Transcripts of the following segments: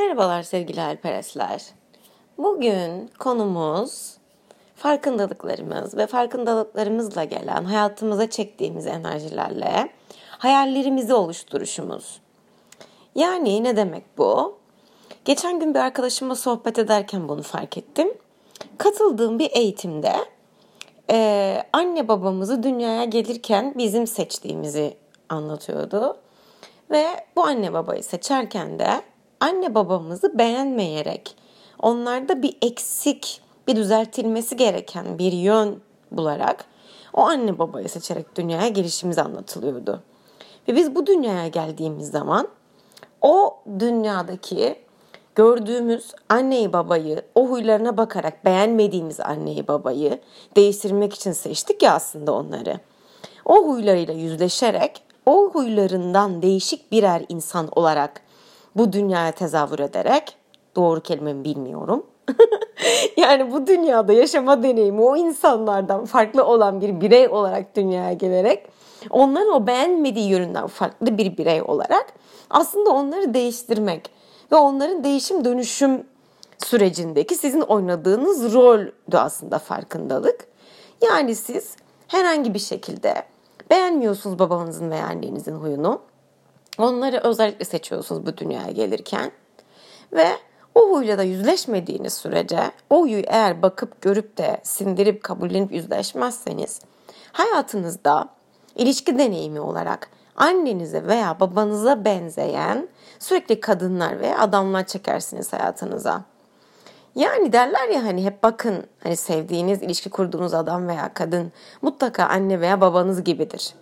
Merhabalar sevgili Alperesler. Bugün konumuz farkındalıklarımız ve farkındalıklarımızla gelen hayatımıza çektiğimiz enerjilerle hayallerimizi oluşturuşumuz. Yani ne demek bu? Geçen gün bir arkadaşımla sohbet ederken bunu fark ettim. Katıldığım bir eğitimde e, anne babamızı dünyaya gelirken bizim seçtiğimizi anlatıyordu. Ve bu anne babayı seçerken de anne babamızı beğenmeyerek onlarda bir eksik, bir düzeltilmesi gereken bir yön bularak o anne babayı seçerek dünyaya gelişimiz anlatılıyordu. Ve biz bu dünyaya geldiğimiz zaman o dünyadaki gördüğümüz anneyi babayı, o huylarına bakarak beğenmediğimiz anneyi babayı değiştirmek için seçtik ya aslında onları. O huylarıyla yüzleşerek o huylarından değişik birer insan olarak bu dünyaya tezahür ederek doğru kelimemi bilmiyorum. yani bu dünyada yaşama deneyimi o insanlardan farklı olan bir birey olarak dünyaya gelerek onların o beğenmediği yönünden farklı bir birey olarak aslında onları değiştirmek ve onların değişim dönüşüm sürecindeki sizin oynadığınız roldü aslında farkındalık. Yani siz herhangi bir şekilde beğenmiyorsunuz babanızın veya annenizin huyunu. Onları özellikle seçiyorsunuz bu dünyaya gelirken. Ve o huyla da yüzleşmediğiniz sürece o huyu eğer bakıp görüp de sindirip kabullenip yüzleşmezseniz hayatınızda ilişki deneyimi olarak annenize veya babanıza benzeyen sürekli kadınlar ve adamlar çekersiniz hayatınıza. Yani derler ya hani hep bakın hani sevdiğiniz, ilişki kurduğunuz adam veya kadın mutlaka anne veya babanız gibidir.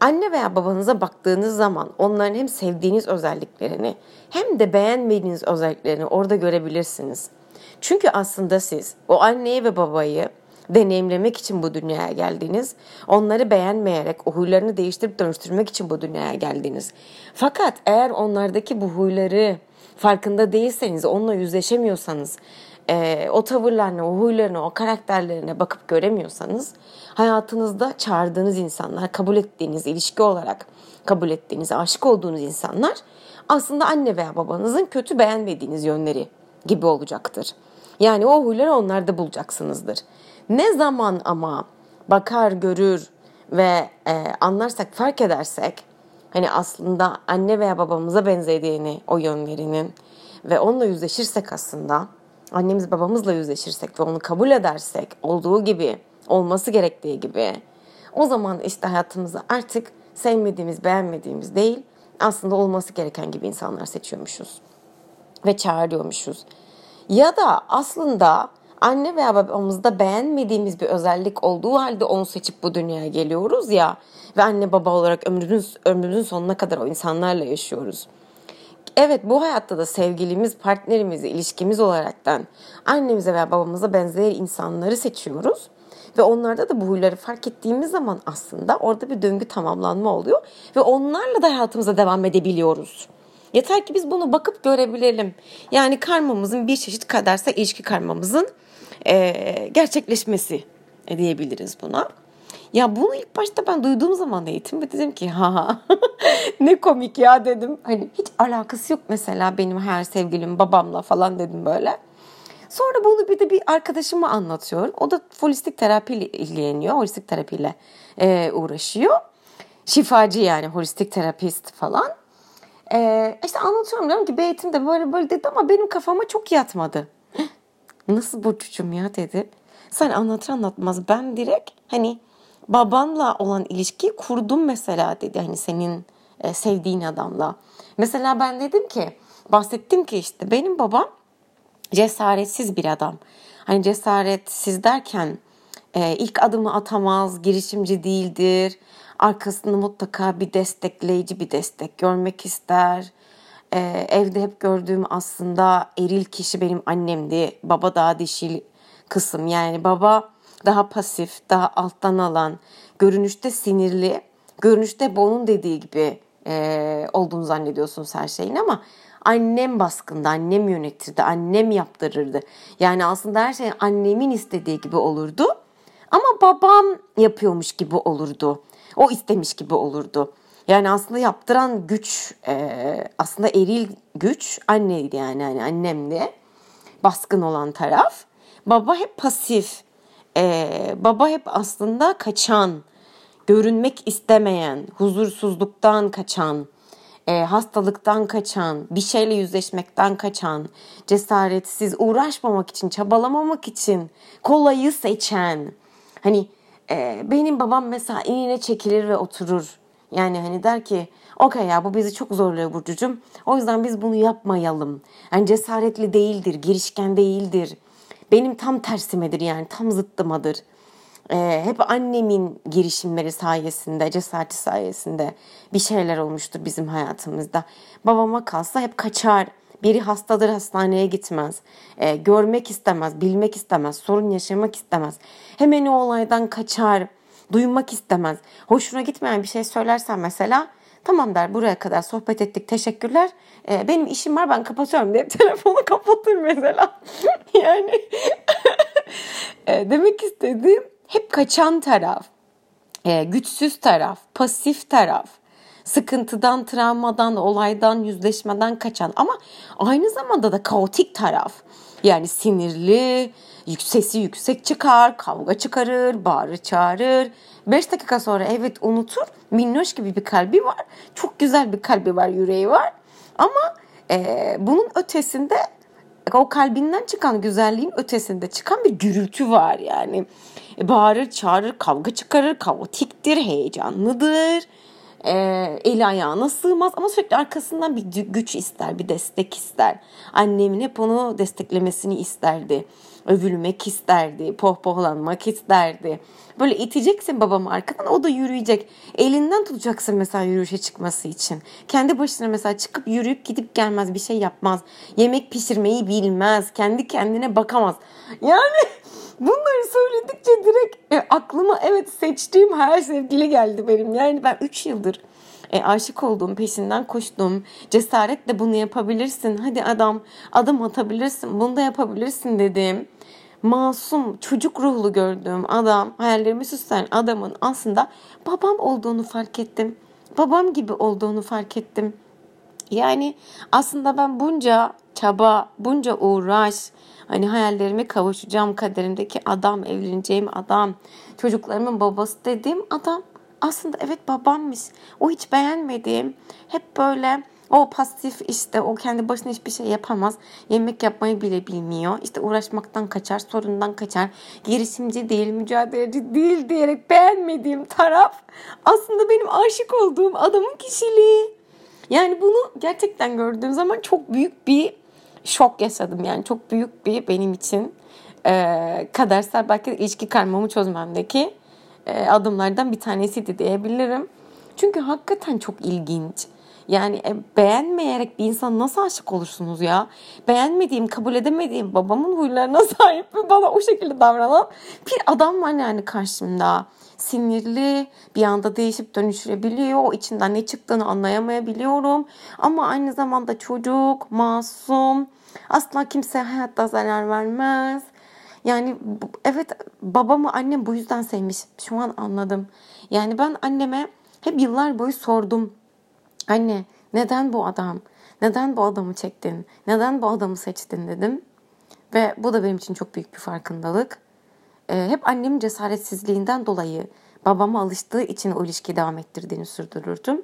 Anne veya babanıza baktığınız zaman onların hem sevdiğiniz özelliklerini hem de beğenmediğiniz özelliklerini orada görebilirsiniz. Çünkü aslında siz o anneyi ve babayı deneyimlemek için bu dünyaya geldiniz. Onları beğenmeyerek o huylarını değiştirip dönüştürmek için bu dünyaya geldiniz. Fakat eğer onlardaki bu huyları farkında değilseniz, onunla yüzleşemiyorsanız, e, o tavırlarına, o huylarına, o karakterlerine bakıp göremiyorsanız hayatınızda çağırdığınız insanlar, kabul ettiğiniz, ilişki olarak kabul ettiğiniz, aşık olduğunuz insanlar aslında anne veya babanızın kötü beğenmediğiniz yönleri gibi olacaktır. Yani o huyları onlarda bulacaksınızdır. Ne zaman ama bakar, görür ve e, anlarsak, fark edersek hani aslında anne veya babamıza benzediğini o yönlerinin ve onunla yüzleşirsek aslında annemiz babamızla yüzleşirsek ve onu kabul edersek olduğu gibi olması gerektiği gibi o zaman işte hayatımızda artık sevmediğimiz, beğenmediğimiz değil aslında olması gereken gibi insanlar seçiyormuşuz ve çağırıyormuşuz. Ya da aslında anne veya babamızda beğenmediğimiz bir özellik olduğu halde onu seçip bu dünyaya geliyoruz ya ve anne baba olarak ömrümüz, ömrümüzün sonuna kadar o insanlarla yaşıyoruz. Evet bu hayatta da sevgilimiz, partnerimiz, ilişkimiz olaraktan annemize veya babamıza benzer insanları seçiyoruz. Ve onlarda da bu huyları fark ettiğimiz zaman aslında orada bir döngü tamamlanma oluyor. Ve onlarla da hayatımıza devam edebiliyoruz. Yeter ki biz bunu bakıp görebilelim. Yani karmamızın bir çeşit kaderse ilişki karmamızın e, gerçekleşmesi diyebiliriz buna. Ya bunu ilk başta ben duyduğum zaman eğitimde dedim ki ha ne komik ya dedim. Hani hiç alakası yok mesela benim her sevgilim babamla falan dedim böyle. Sonra bunu bir de bir arkadaşıma anlatıyor. O da holistik terapiyle ilgileniyor. Holistik terapiyle e, uğraşıyor. Şifacı yani holistik terapist falan. E, işte anlatıyorum diyorum ki bir eğitimde böyle böyle dedi ama benim kafama çok yatmadı. Nasıl Burcucuğum ya dedi. Sen anlatır anlatmaz ben direkt hani babanla olan ilişkiyi kurdum mesela dedi. Hani senin e, sevdiğin adamla. Mesela ben dedim ki bahsettim ki işte benim babam cesaretsiz bir adam. Hani cesaretsiz derken e, ilk adımı atamaz, girişimci değildir. Arkasında mutlaka bir destekleyici bir destek görmek ister. Ee, evde hep gördüğüm aslında eril kişi benim annemdi. Baba daha dişil kısım. Yani baba daha pasif, daha alttan alan, görünüşte sinirli, görünüşte onun dediği gibi e, olduğunu zannediyorsunuz her şeyin ama annem baskında, annem yönetirdi, annem yaptırırdı. Yani aslında her şey annemin istediği gibi olurdu ama babam yapıyormuş gibi olurdu. O istemiş gibi olurdu. Yani aslında yaptıran güç e, aslında eril güç anneydi yani, yani annemdi. Baskın olan taraf. Baba hep pasif. E, baba hep aslında kaçan, görünmek istemeyen, huzursuzluktan kaçan, e, hastalıktan kaçan, bir şeyle yüzleşmekten kaçan, cesaretsiz, uğraşmamak için, çabalamamak için kolayı seçen. Hani e, benim babam mesela inine çekilir ve oturur. Yani hani der ki okey ya bu bizi çok zorluyor Burcucuğum. O yüzden biz bunu yapmayalım. Yani cesaretli değildir, girişken değildir. Benim tam tersimedir yani tam zıttımadır e, hep annemin girişimleri sayesinde, cesareti sayesinde bir şeyler olmuştur bizim hayatımızda. Babama kalsa hep kaçar. Biri hastadır hastaneye gitmez. E, görmek istemez, bilmek istemez, sorun yaşamak istemez. Hemen o olaydan kaçar, duymak istemez. Hoşuna gitmeyen bir şey söylersen mesela tamam der buraya kadar sohbet ettik teşekkürler. E, benim işim var ben kapatıyorum diye telefonu kapatır mesela. yani e, demek istediğim hep kaçan taraf, e, güçsüz taraf, pasif taraf, sıkıntıdan, travmadan, olaydan, yüzleşmeden kaçan ama aynı zamanda da kaotik taraf. Yani sinirli, sesi yüksek çıkar, kavga çıkarır, bağırır, çağırır. Beş dakika sonra evet unutur. Minnoş gibi bir kalbi var. Çok güzel bir kalbi var, yüreği var. Ama e, bunun ötesinde o kalbinden çıkan güzelliğin ötesinde çıkan bir gürültü var yani. E, bağırır, çağırır, kavga çıkarır, kaotiktir, heyecanlıdır. E, eli ayağına sığmaz ama sürekli arkasından bir güç ister, bir destek ister. Annemin hep onu desteklemesini isterdi. Övülmek isterdi, pohpohlanmak isterdi. Böyle iteceksin babamı arkadan o da yürüyecek. Elinden tutacaksın mesela yürüyüşe çıkması için. Kendi başına mesela çıkıp yürüyüp gidip gelmez bir şey yapmaz. Yemek pişirmeyi bilmez. Kendi kendine bakamaz. Yani bunları söyledikçe direkt e, aklıma evet seçtiğim her sevgili geldi benim. Yani ben 3 yıldır e, aşık olduğum, peşinden koştum. Cesaretle bunu yapabilirsin. Hadi adam adım atabilirsin. Bunu da yapabilirsin dedim masum, çocuk ruhlu gördüğüm adam, hayallerimi süsleyen adamın aslında babam olduğunu fark ettim. Babam gibi olduğunu fark ettim. Yani aslında ben bunca çaba, bunca uğraş, hani hayallerime kavuşacağım kaderimdeki adam, evleneceğim adam, çocuklarımın babası dediğim adam aslında evet babammış. O hiç beğenmediğim, hep böyle o pasif işte o kendi başına hiçbir şey yapamaz. Yemek yapmayı bile bilmiyor. İşte uğraşmaktan kaçar, sorundan kaçar. Girişimci değil, mücadeleci değil diyerek beğenmediğim taraf aslında benim aşık olduğum adamın kişiliği. Yani bunu gerçekten gördüğüm zaman çok büyük bir şok yaşadım. Yani çok büyük bir benim için e, kadersel belki de ilişki karmamı çözmemdeki adımlardan bir tanesiydi diyebilirim. Çünkü hakikaten çok ilginç. Yani e, beğenmeyerek bir insan nasıl aşık olursunuz ya? Beğenmediğim, kabul edemediğim babamın huylarına sahip ve bana o şekilde davranan bir adam var yani karşımda. Sinirli, bir anda değişip dönüşebiliyor. O içinden ne çıktığını anlayamayabiliyorum. Ama aynı zamanda çocuk, masum. Asla kimseye hayatta zarar vermez. Yani evet babamı annem bu yüzden sevmiş. Şu an anladım. Yani ben anneme hep yıllar boyu sordum Anne neden bu adam? Neden bu adamı çektin? Neden bu adamı seçtin dedim. Ve bu da benim için çok büyük bir farkındalık. Ee, hep annemin cesaretsizliğinden dolayı babama alıştığı için o ilişkiyi devam ettirdiğini sürdürürdüm.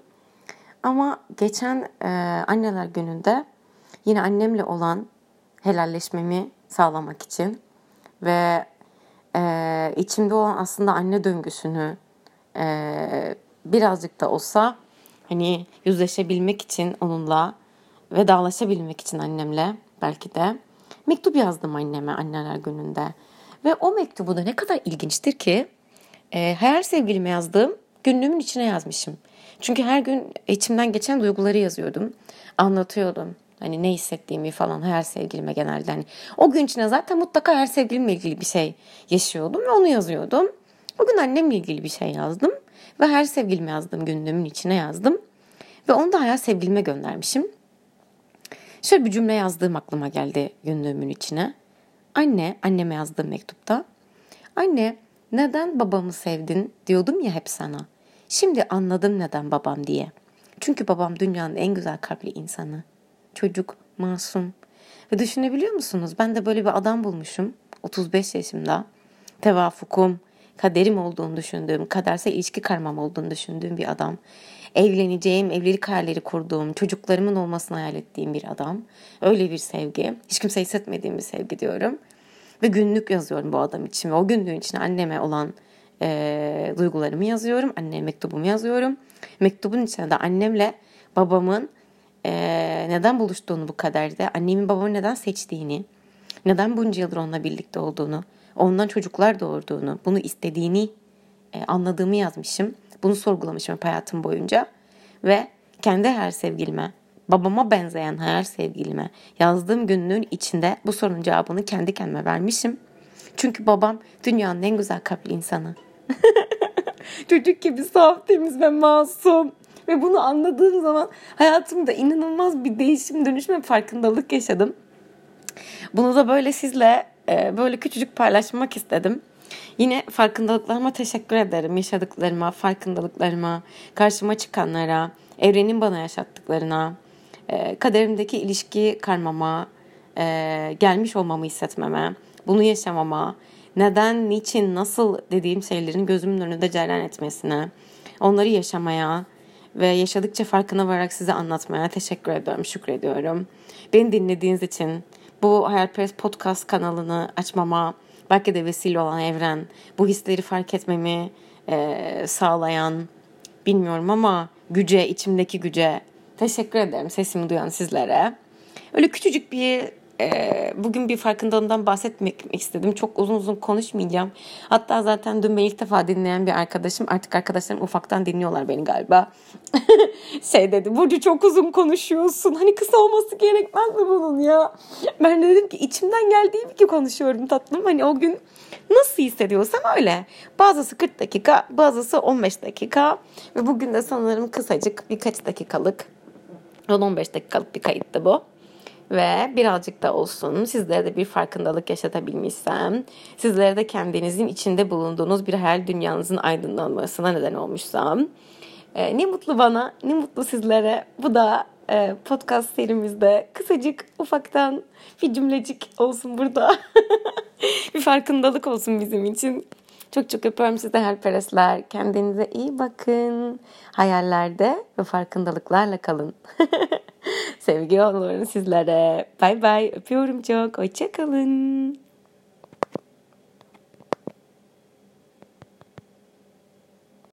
Ama geçen e, anneler gününde yine annemle olan helalleşmemi sağlamak için ve e, içimde olan aslında anne döngüsünü e, birazcık da olsa Hani yüzleşebilmek için onunla vedalaşabilmek için annemle belki de mektup yazdım anneme anneler gününde. Ve o mektubu da ne kadar ilginçtir ki e, hayal sevgilime yazdığım günlüğümün içine yazmışım. Çünkü her gün içimden geçen duyguları yazıyordum. Anlatıyordum. Hani ne hissettiğimi falan hayal sevgilime genelde. Hani o gün içine zaten mutlaka hayal sevgilimle ilgili bir şey yaşıyordum ve onu yazıyordum. Bugün annemle ilgili bir şey yazdım. Ve her sevgilime yazdım günlüğümün içine yazdım. Ve onu da hayal sevgilime göndermişim. Şöyle bir cümle yazdığım aklıma geldi günlüğümün içine. Anne, anneme yazdığım mektupta. Anne, neden babamı sevdin diyordum ya hep sana. Şimdi anladım neden babam diye. Çünkü babam dünyanın en güzel kalpli insanı. Çocuk, masum. Ve düşünebiliyor musunuz? Ben de böyle bir adam bulmuşum. 35 yaşımda. Tevafukum, kaderim olduğunu düşündüğüm, kadersel ilişki karmam olduğunu düşündüğüm bir adam. Evleneceğim, evlilik hayalleri kurduğum, çocuklarımın olmasını hayal ettiğim bir adam. Öyle bir sevgi. Hiç kimse hissetmediğim bir sevgi diyorum. Ve günlük yazıyorum bu adam için. Ve o günlüğün için anneme olan e, duygularımı yazıyorum. Anneme mektubumu yazıyorum. Mektubun içinde de annemle babamın e, neden buluştuğunu bu kaderde, annemin babamı neden seçtiğini, neden bunca yıldır onunla birlikte olduğunu, ondan çocuklar doğurduğunu, bunu istediğini e, anladığımı yazmışım. Bunu sorgulamışım hep hayatım boyunca. Ve kendi her sevgilime, babama benzeyen hayal sevgilime yazdığım günlüğün içinde bu sorunun cevabını kendi kendime vermişim. Çünkü babam dünyanın en güzel kalpli insanı. Çocuk gibi saf, temiz ve masum. Ve bunu anladığım zaman hayatımda inanılmaz bir değişim, dönüşme farkındalık yaşadım. Bunu da böyle sizle e, böyle küçücük paylaşmak istedim. Yine farkındalıklarıma teşekkür ederim. Yaşadıklarıma, farkındalıklarıma, karşıma çıkanlara, evrenin bana yaşattıklarına, e, kaderimdeki ilişki karmama, e, gelmiş olmamı hissetmeme, bunu yaşamama, neden, niçin, nasıl dediğim şeylerin gözümün önünde cereyan etmesine, onları yaşamaya ve yaşadıkça farkına vararak size anlatmaya teşekkür ediyorum, şükrediyorum. Beni dinlediğiniz için bu Hayalperest Podcast kanalını açmama, belki de vesile olan evren, bu hisleri fark etmemi e, sağlayan, bilmiyorum ama güce, içimdeki güce teşekkür ederim sesimi duyan sizlere. Öyle küçücük bir e, bugün bir farkındalığından bahsetmek istedim. Çok uzun uzun konuşmayacağım. Hatta zaten dün beni ilk defa dinleyen bir arkadaşım artık arkadaşlarım ufaktan dinliyorlar beni galiba. şey dedi Burcu çok uzun konuşuyorsun. Hani kısa olması gerekmez mi bunun ya? Ben de dedim ki içimden geldiği gibi konuşuyorum tatlım. Hani o gün nasıl hissediyorsam öyle. Bazısı 40 dakika, bazısı 15 dakika. Ve bugün de sanırım kısacık birkaç dakikalık 10-15 dakikalık bir kayıttı bu ve birazcık da olsun sizlere de bir farkındalık yaşatabilmişsem, sizlere de kendinizin içinde bulunduğunuz bir hayal dünyanızın aydınlanmasına neden olmuşsam, e, ne mutlu bana, ne mutlu sizlere. Bu da e, podcast serimizde kısacık, ufaktan bir cümlecik olsun burada. bir farkındalık olsun bizim için. Çok çok öpüyorum size helperesler. Kendinize iyi bakın. Hayallerde ve farkındalıklarla kalın. Sevgi yolluyorum sizlere. Bay bay. Öpüyorum çok. Hoşçakalın.